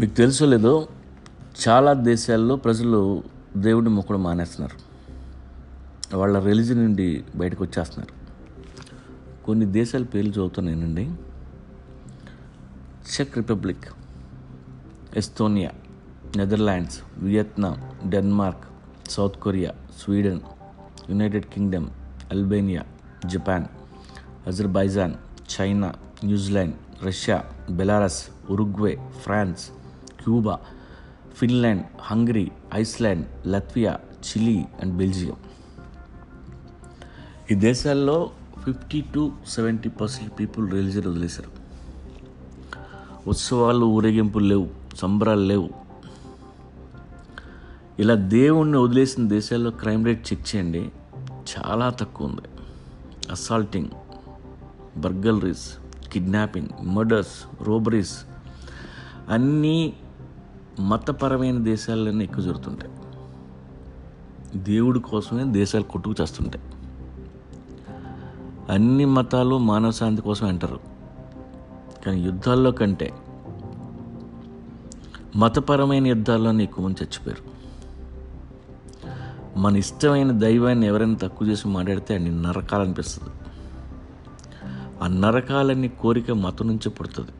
మీకు తెలుసో లేదో చాలా దేశాల్లో ప్రజలు దేవుడిని మొక్కడం మానేస్తున్నారు. వాళ్ళ రిలీజన్ నుండి బయటకు వచ్చేస్తున్నారు. కొన్ని దేశాల పేర్లు చదువుతున్నానండి check Republic Estonia Netherlands Vietnam Denmark South Korea Sweden United Kingdom Albania Japan Azerbaijan China New Zealand Russia Belarus Uruguay France Cuba Finland Hungary Iceland Latvia Chile and Belgium. ఈ దేశాల్లో fifty to seventy percent people religion వదిలేశారు. ఉత్సవాలు ఊరేగింపులు లేవు సంబరాలు లేవు. ఇలా దేవుణ్ణి వదిలేసిన దేశాల్లో క్రైమ్ రేట్ చెక్ చేయండి చాలా తక్కువ ఉంది. Assaulting burglaries kidnapping murders robberies అన్నీ మతపరమైన దేశాలన్నీ ఎక్కువ జరుగుతుంటాయి. దేవుడి కోసమే దేశాలు కొట్టుకు చేస్తుంటాయి. అన్ని మతాలు మానవ శాంతి కోసం అంటారు. కానీ యుద్ధాల్లో కంటే మతపరమైన యుద్ధాల్లోనే ఎక్కువ మంది చచ్చిపోయారు. మన ఇష్టమైన దైవాన్ని ఎవరైనా తక్కువ చేసి మాట్లాడితే అన్ని నరకాలనిపిస్తుంది. ఆ నరకాలన్నీ కోరిక మతం నుంచే పుడుతుంది.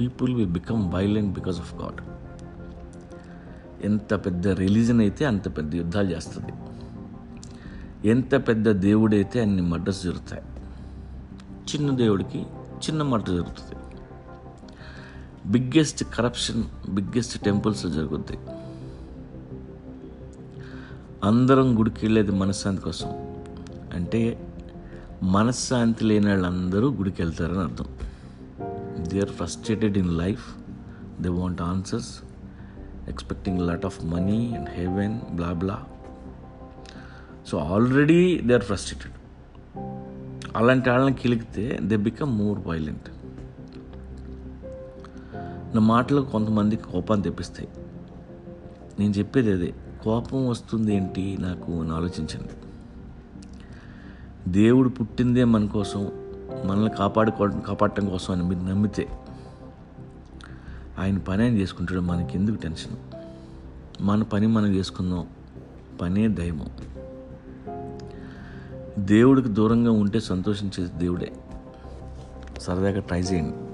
People we become violent because of God ఎంత పెద్ద రిలీజన్ అయితే అంత పెద్ద యుద్ధాలు చేస్తుంది. ఎంత పెద్ద దేవుడైతే అన్ని మర్డర్స్ జరుగుతాయి. చిన్న దేవుడికి చిన్న మర్డర్ జరుగుతుంది. బిగ్గెస్ట్ కరప్షన్ బిగ్గెస్ట్ టెంపుల్స్ జరుగుద్ది. అందరం గుడికి వెళ్ళేది మనశ్శాంతి కోసం. అంటే మనశ్శాంతి లేని వాళ్ళందరూ గుడికి వెళ్తారని అర్థం. They are frustrated in life they want answers expecting lot of money and heaven bla bla so already they are frustrated అలాంటి వాళ్ళని కిలికితే దే బికమ్ మోర్ వైలెంట్ నా మాటలు కొంతమందికి కోపాన్ని తెప్పిస్తాయి. నేను చెప్పేది అదే కోపం వస్తుంది ఏంటి నాకు ఆలోచించండి. దేవుడు పుట్టిందే మన కోసం మనల్ని కాపాడుకోవడం కాపాడటం కోసం అని మీరు నమ్మితే ఆయన పని ఆయన చేసుకుంటాడు. మనకి ఎందుకు టెన్షన్? మన పని మనం చేసుకుందాం పనే దైవం. దేవుడికి దూరంగా ఉంటే సంతోషించేది దేవుడే. సరదాగా ట్రై చేయండి.